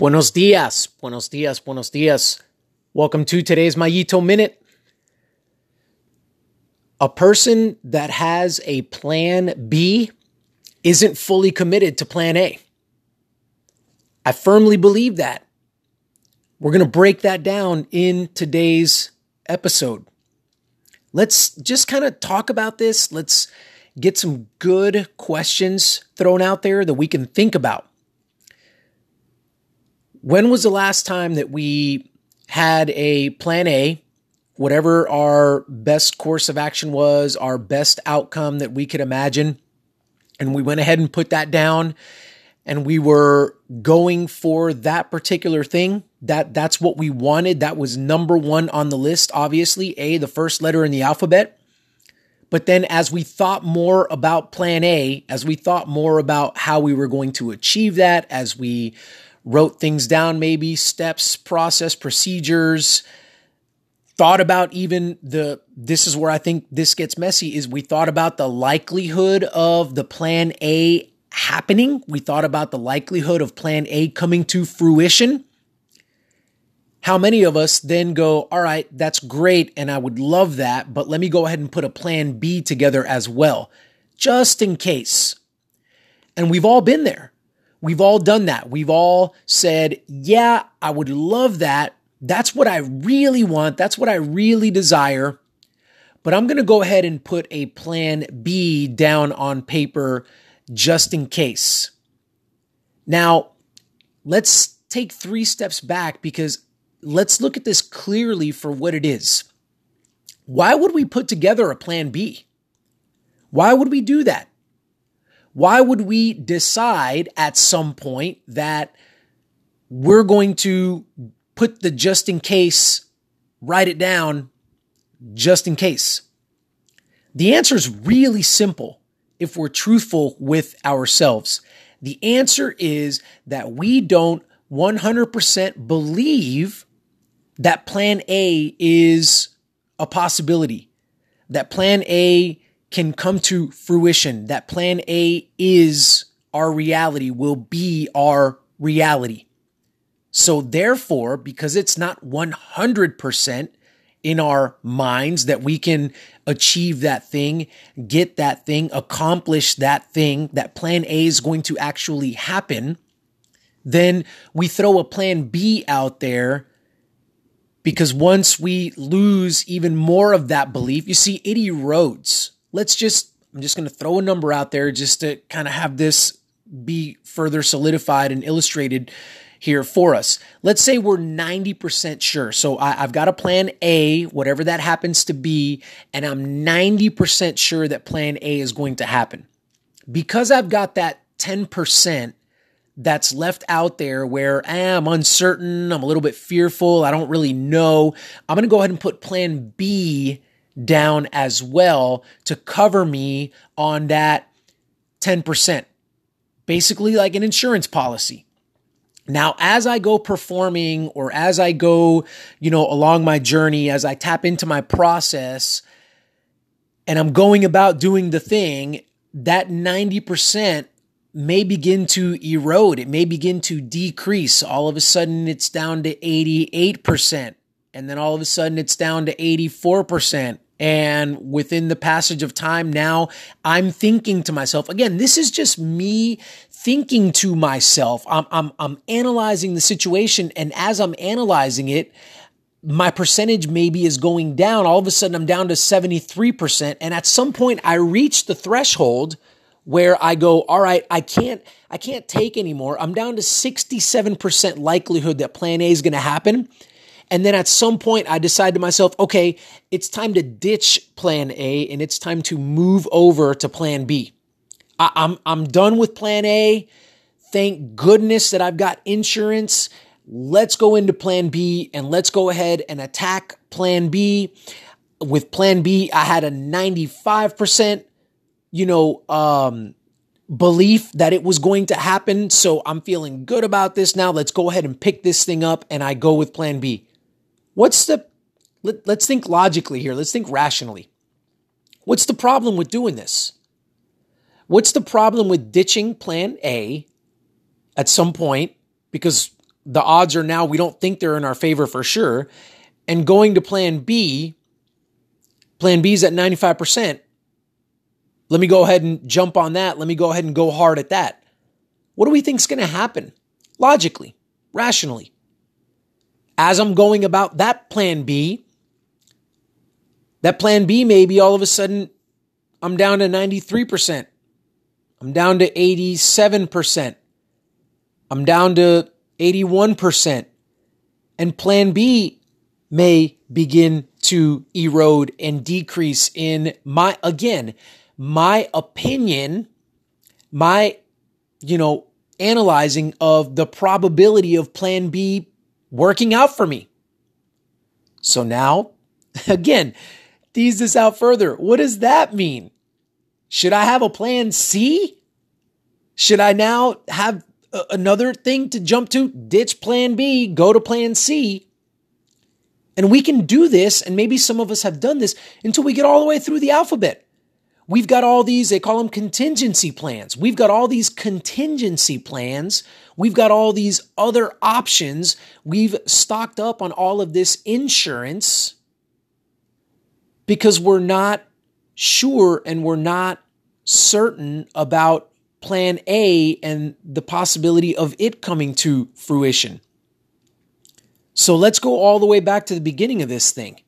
Buenos dias, buenos dias, buenos dias. Welcome to today's Mayito Minute. A person that has a plan B isn't fully committed to plan A. I firmly believe that. We're going to break that down in today's episode. Let's just kind of talk about this. Let's get some good questions thrown out there that we can think about. When was the last time that we had a plan A, whatever our best course of action was, our best outcome that we could imagine, and we went ahead and put that down and we were going for that particular thing that that's what we wanted. That was number 1 on the list obviously a the first letter in the alphabet. But then as we thought more about plan A as we thought more about how we were going to achieve that as we wrote things down maybe steps process procedures thought about even the this is where I think this gets messy is we thought about the likelihood of the plan A happening. We thought about the likelihood of plan A coming to fruition. How many of us then go, all right, that's great, and I would love that, but let me go ahead and put a plan B together as well, just in case. And we've all been there. We've all done that. We've all said, yeah, I would love that. That's what I really want. That's what I really desire. But I'm going to go ahead and put a plan B down on paper just in case. Now, let's take three steps back because let's look at this clearly for what it is. Why would we put together a plan B? Why would we do that? Why would we decide at some point that we're going to put the just in case, write it down just in case? The answer is really simple if we're truthful with ourselves? The answer is that we don't 100% believe that plan A is a possibility, that plan A can come to fruition, that plan A is our reality, will be our reality. So therefore, because it's not 100%, in our minds that we can achieve that thing, get that thing, accomplish that thing, that plan A is going to actually happen, then we throw a plan B out there because once we lose even more of that belief, you see, it erodes. Let's just, I'm just going to throw a number out there just to kind of have this be further solidified and illustrated here for us. Let's say we're 90% sure. So I, have got a plan A, whatever that happens to be, and I'm 90% sure that plan A is going to happen. Because I've got that 10% that's left out there where eh, I'm uncertain, I'm a little bit fearful, I don't really know, I'm going to go ahead and put plan B down as well to cover me on that 10%. Basically, like an insurance policy. Now, as I go performing or as I go, you know, along my journey, as I tap into my process and I'm going about doing the thing, that 90% may begin to erode. It may begin to decrease. All of a sudden, it's down to 88%. And then all of a sudden, it's down to 84%. And within the passage of time, now I'm thinking to myself, again, this is just me thinking to myself. I'm, I'm, I'm analyzing the situation. And as I'm analyzing it, my percentage maybe is going down. All of a sudden, I'm down to 73%. And at some point, I reach the threshold where I go, all right, I can't, I can't take anymore. I'm down to 67% likelihood that plan A is going to happen. And then at some point, I decide to myself, okay, it's time to ditch plan A and it's time to move over to plan B. I, I'm, I'm done with plan A. Thank goodness that I've got insurance. Let's go into plan B and let's go ahead and attack plan B. With plan B, I had a 95%, you know, um, belief that it was going to happen. So I'm feeling good about this now. Let's go ahead and pick this thing up and I go with plan B. What's the, let, let's think logically here. Let's think rationally. What's the problem with doing this? What's the problem with ditching plan A at some point? Because the odds are now we don't think they're in our favor for sure. And going to plan B, plan B is at 95%. Let me go ahead and jump on that. Let me go ahead and go hard at that. What do we think is going to happen? Logically, rationally. As I'm going about that plan B, that plan B maybe all of a sudden I'm down to 93%. I'm down to 87%. I'm down to 81%. And plan B may begin to erode and decrease in my, again, my opinion, my, you know, analyzing of the probability of plan B working out for me. So now, again, tease this out further. What does that mean? Should I have a plan C? Should I now have another thing to jump to? Ditch plan B, go to plan C. And we can do this, and maybe some of us have done this until we get all the way through the alphabet. We've got all these, they call them contingency plans. We've got all these contingency plans. We've got all these other options. We've stocked up on all of this insurance because we're not sure and we're not certain about plan A and the possibility of it coming to fruition. So let's go all the way back to the beginning of this thing.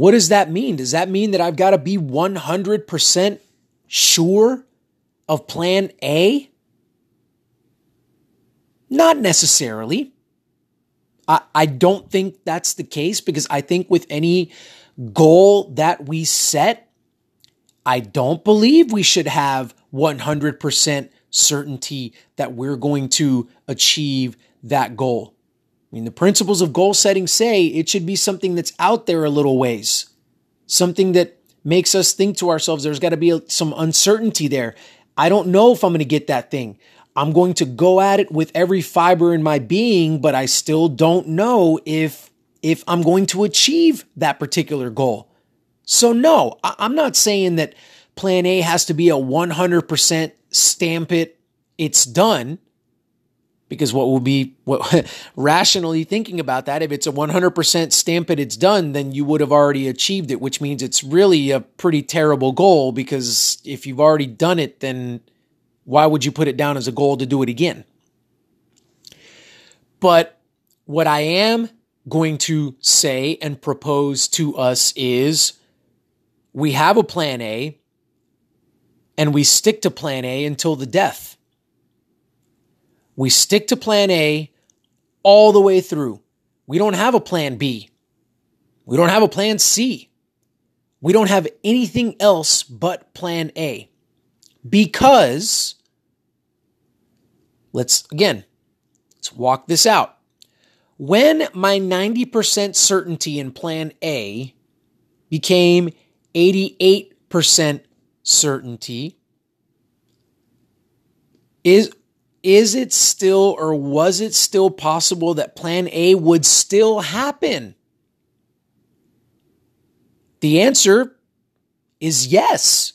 What does that mean? Does that mean that I've got to be 100% sure of plan A? Not necessarily. I, I don't think that's the case because I think with any goal that we set, I don't believe we should have 100% certainty that we're going to achieve that goal. I mean, the principles of goal setting say it should be something that's out there a little ways, something that makes us think to ourselves, there's got to be some uncertainty there. I don't know if I'm going to get that thing. I'm going to go at it with every fiber in my being, but I still don't know if, if I'm going to achieve that particular goal. So no, I'm not saying that plan A has to be a 100% stamp it, it's done because what will be what rationally thinking about that if it's a 100% stamp it it's done then you would have already achieved it which means it's really a pretty terrible goal because if you've already done it then why would you put it down as a goal to do it again? But what i am going to say and propose to us is we have a plan a and we stick to plan a until the death we stick to plan A all the way through. We don't have a plan B. We don't have a plan C. We don't have anything else but plan A. Because, let's again, let's walk this out. When my 90% certainty in plan A became 88% certainty, is is it still or was it still possible that plan A would still happen? The answer is yes.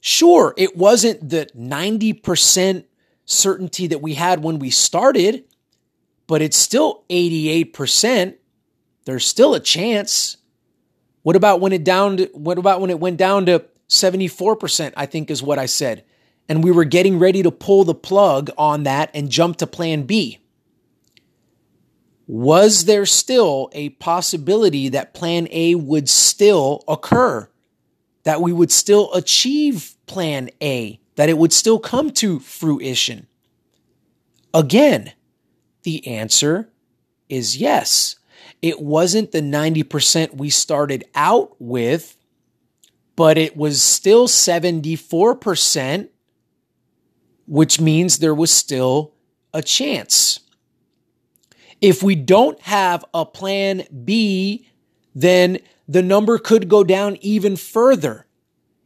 Sure, it wasn't the 90% certainty that we had when we started, but it's still 88%. There's still a chance. What about when it down to, what about when it went down to 74%, I think is what I said and we were getting ready to pull the plug on that and jump to plan B. Was there still a possibility that plan A would still occur? That we would still achieve plan A? That it would still come to fruition? Again, the answer is yes. It wasn't the 90% we started out with, but it was still 74% which means there was still a chance. If we don't have a plan B, then the number could go down even further.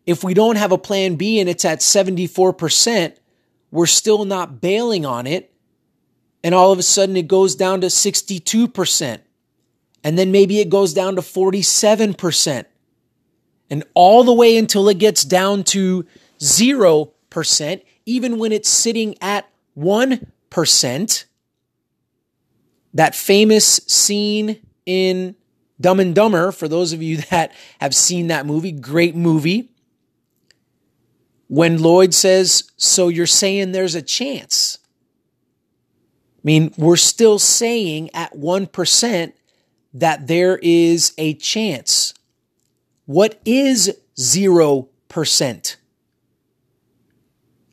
If we don't have a plan B and it's at 74%, we're still not bailing on it. And all of a sudden it goes down to 62%. And then maybe it goes down to 47%. And all the way until it gets down to 0%, even when it's sitting at 1%, that famous scene in Dumb and Dumber, for those of you that have seen that movie, great movie, when Lloyd says, So you're saying there's a chance? I mean, we're still saying at 1% that there is a chance. What is 0%?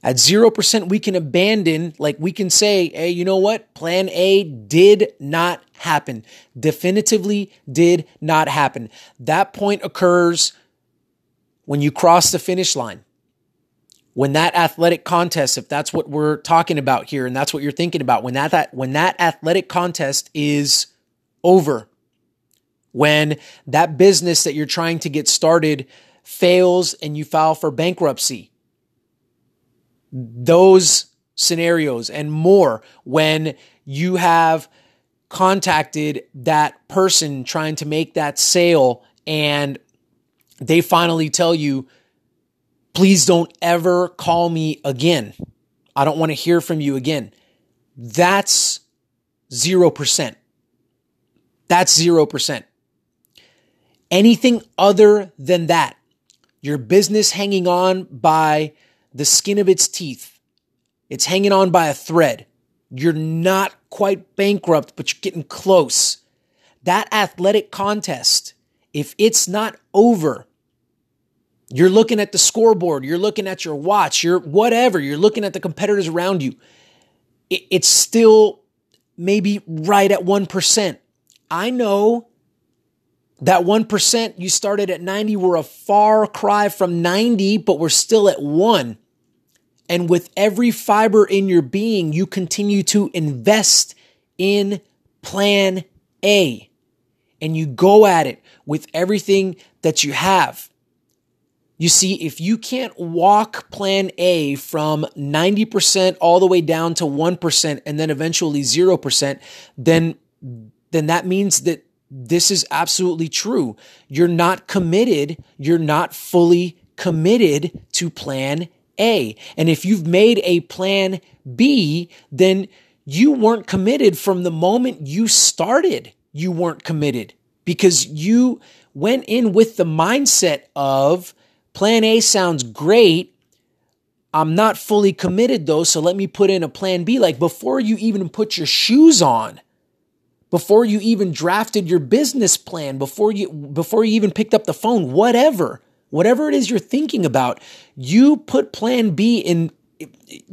At 0%, we can abandon, like we can say, hey, you know what? Plan A did not happen. Definitively did not happen. That point occurs when you cross the finish line. When that athletic contest, if that's what we're talking about here and that's what you're thinking about, when that, that when that athletic contest is over, when that business that you're trying to get started fails and you file for bankruptcy, those scenarios and more when you have contacted that person trying to make that sale and they finally tell you, please don't ever call me again. I don't want to hear from you again. That's 0%. That's 0%. Anything other than that, your business hanging on by the skin of its teeth. It's hanging on by a thread. You're not quite bankrupt, but you're getting close. That athletic contest, if it's not over, you're looking at the scoreboard, you're looking at your watch, you're whatever, you're looking at the competitors around you. It's still maybe right at 1%. I know that 1% you started at 90 were a far cry from 90, but we're still at 1. And with every fiber in your being, you continue to invest in plan A. And you go at it with everything that you have. You see, if you can't walk plan A from 90% all the way down to 1% and then eventually 0%, then, then that means that this is absolutely true. You're not committed. You're not fully committed to plan A. And if you've made a plan B, then you weren't committed from the moment you started. You weren't committed because you went in with the mindset of plan A sounds great. I'm not fully committed though, so let me put in a plan B. Like before you even put your shoes on, before you even drafted your business plan, before you before you even picked up the phone, whatever. Whatever it is you're thinking about, you put plan B in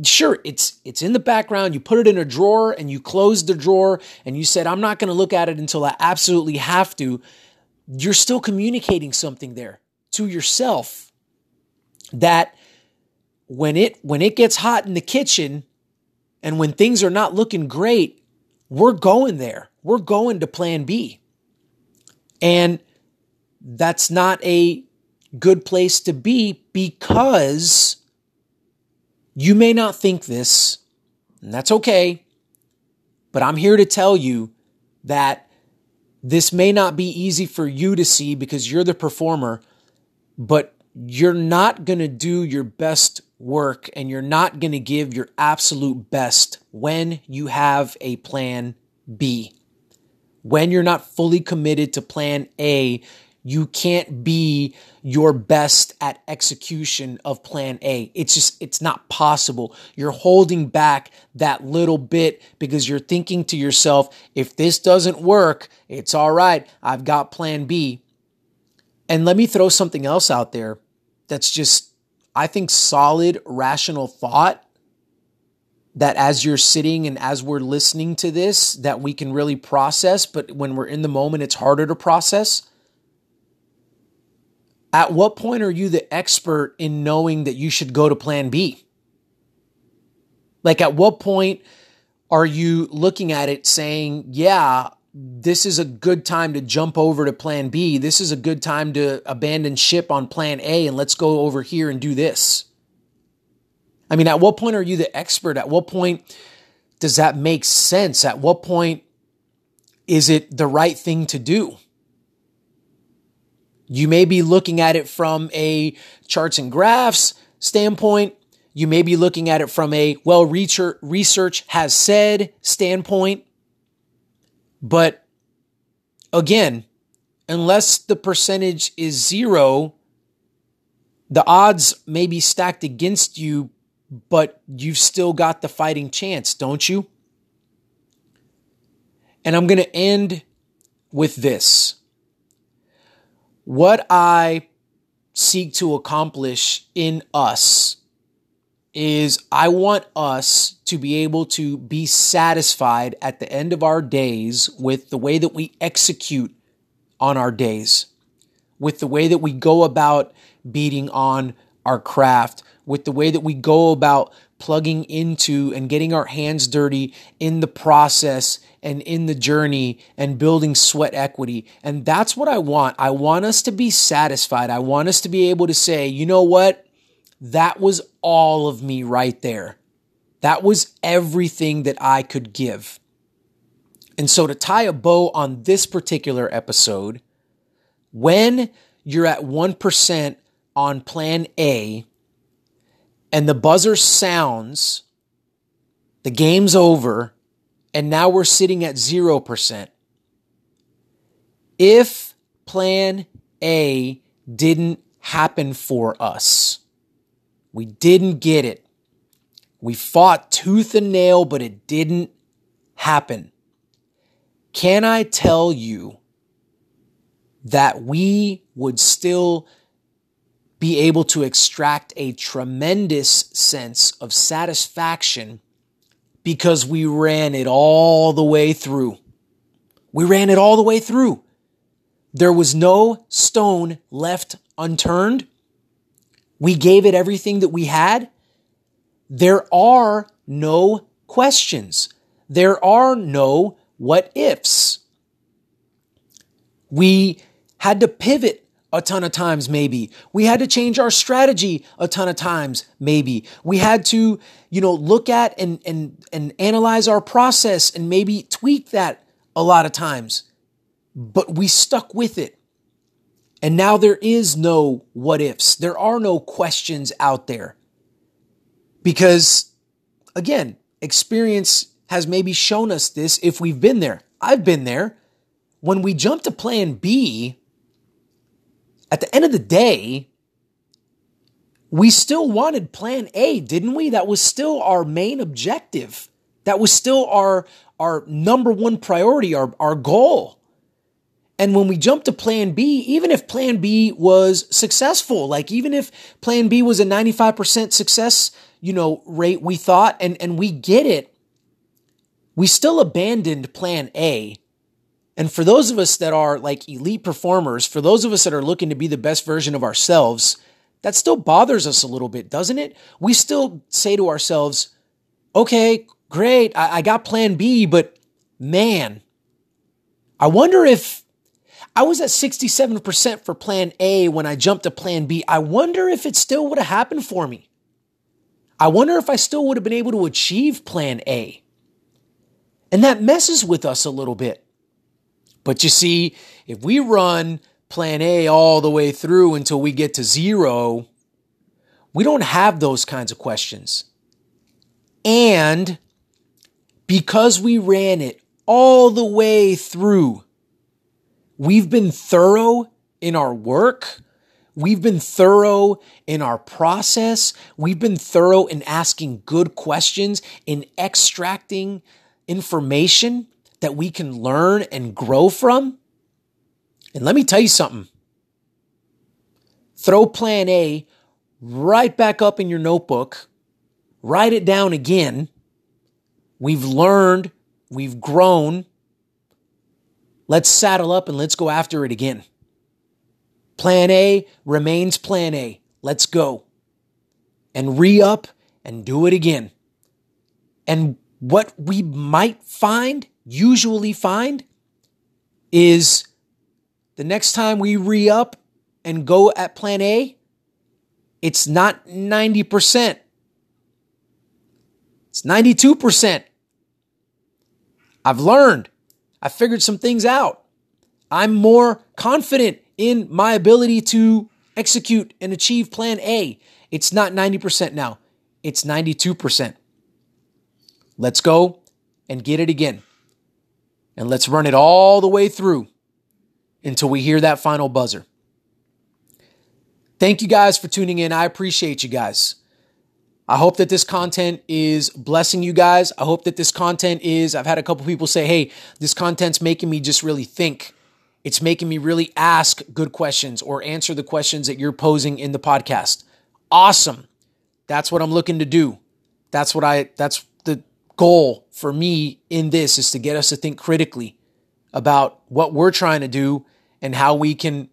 sure it's it's in the background you put it in a drawer and you close the drawer and you said i'm not going to look at it until i absolutely have to you're still communicating something there to yourself that when it when it gets hot in the kitchen and when things are not looking great we're going there we're going to plan B. And that's not a good place to be because you may not think this, and that's okay. But I'm here to tell you that this may not be easy for you to see because you're the performer, but you're not going to do your best work and you're not going to give your absolute best when you have a plan B when you're not fully committed to plan A, you can't be your best at execution of plan A. It's just, it's not possible. You're holding back that little bit because you're thinking to yourself, if this doesn't work, it's all right. I've got plan B. And let me throw something else out there that's just, I think, solid, rational thought that as you're sitting and as we're listening to this that we can really process but when we're in the moment it's harder to process. At what point are you the expert in knowing that you should go to plan B? Like at what point are you looking at it saying yeah this is a good time to jump over to plan B. This is a good time to abandon ship on plan A and let's go over here and do this I mean, at what point are you the expert? At what point does that make sense? At what point is it the right thing to do? You may be looking at it from a charts and graphs standpoint. You may be looking at it from a, well, research has said standpoint. But again, unless the percentage is zero, the odds may be stacked against you, but you've still got the fighting chance, don't you? And I'm going to end with this. What I seek to accomplish in us is I want us to be able to be satisfied at the end of our days with the way that we execute on our days, with the way that we go about beating on our craft, with the way that we go about plugging into and getting our hands dirty in the process and in the journey and building sweat equity. And that's what I want. I want us to be satisfied. I want us to be able to say, you know what? That was all of me right there. That was everything that I could give. And so to tie a bow on this particular episode, when you're at 1% on plan A and the buzzer sounds, the game's over, and now we're sitting at 0%. If plan A didn't happen for us, we didn't get it. We fought tooth and nail, but it didn't happen. Can I tell you that we would still be able to extract a tremendous sense of satisfaction because we ran it all the way through. We ran it all the way through. There was no stone left unturned. We gave it everything that we had. There are no questions. There are no what ifs. We had to pivot a ton of times, maybe. We had to change our strategy a ton of times, maybe. We had to, you know, look at and, and, and analyze our process and maybe tweak that a lot of times. But we stuck with it. And now there is no what ifs. There are no questions out there. Because again, experience has maybe shown us this if we've been there. I've been there. When we jump to plan B, at the end of the day, we still wanted plan A, didn't we? That was still our main objective. That was still our, our number one priority, our, our goal. And when we jumped to plan B, even if plan B was successful, like even if plan B was a 95% success, you know, rate we thought, and, and we get it, we still abandoned plan A and for those of us that are like elite performers, for those of us that are looking to be the best version of ourselves, that still bothers us a little bit, doesn't it? We still say to ourselves, okay, great, I, I got plan B, but man, I wonder if I was at 67% for plan A when I jumped to plan B. I wonder if it still would have happened for me. I wonder if I still would have been able to achieve plan A. And that messes with us a little bit. But you see, if we run plan A all the way through until we get to zero, we don't have those kinds of questions. And because we ran it all the way through, we've been thorough in our work. We've been thorough in our process. We've been thorough in asking good questions, in extracting information that we can learn and grow from? And let me tell you something. Throw plan A right back up in your notebook, write it down again. We've learned, we've grown. Let's saddle up and let's go after it again. Plan A remains plan A. Let's go. And re up and do it again. And what we might find usually find is the next time we re up and go at plan A, it's not 90%. It's 92%. I've learned. I figured some things out. I'm more confident in my ability to execute and achieve plan A. It's not 90% now. It's 92%. Let's go and get it again. And let's run it all the way through until we hear that final buzzer. Thank you guys for tuning in. I appreciate you guys. I hope that this content is blessing you guys. I hope that this content is, I've had a couple people say, hey, this content's making me just really think. It's making me really ask good questions or answer the questions that you're posing in the podcast. Awesome. That's what I'm looking to do. That's what I, that's goal for me in this is to get us to think critically about what we're trying to do and how we can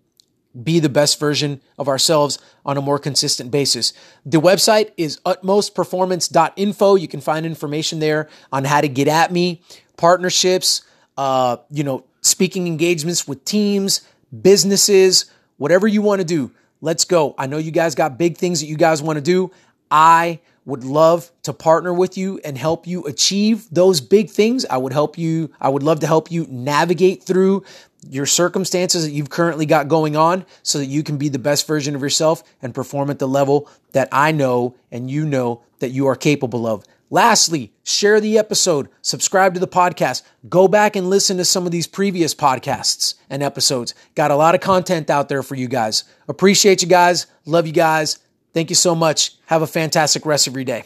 be the best version of ourselves on a more consistent basis. The website is utmostperformance.info. You can find information there on how to get at me, partnerships, uh, you know, speaking engagements with teams, businesses, whatever you want to do. Let's go. I know you guys got big things that you guys want to do. I would love to partner with you and help you achieve those big things. I would help you, I would love to help you navigate through your circumstances that you've currently got going on so that you can be the best version of yourself and perform at the level that I know and you know that you are capable of. Lastly, share the episode, subscribe to the podcast, go back and listen to some of these previous podcasts and episodes. Got a lot of content out there for you guys. Appreciate you guys. Love you guys. Thank you so much. Have a fantastic rest of your day.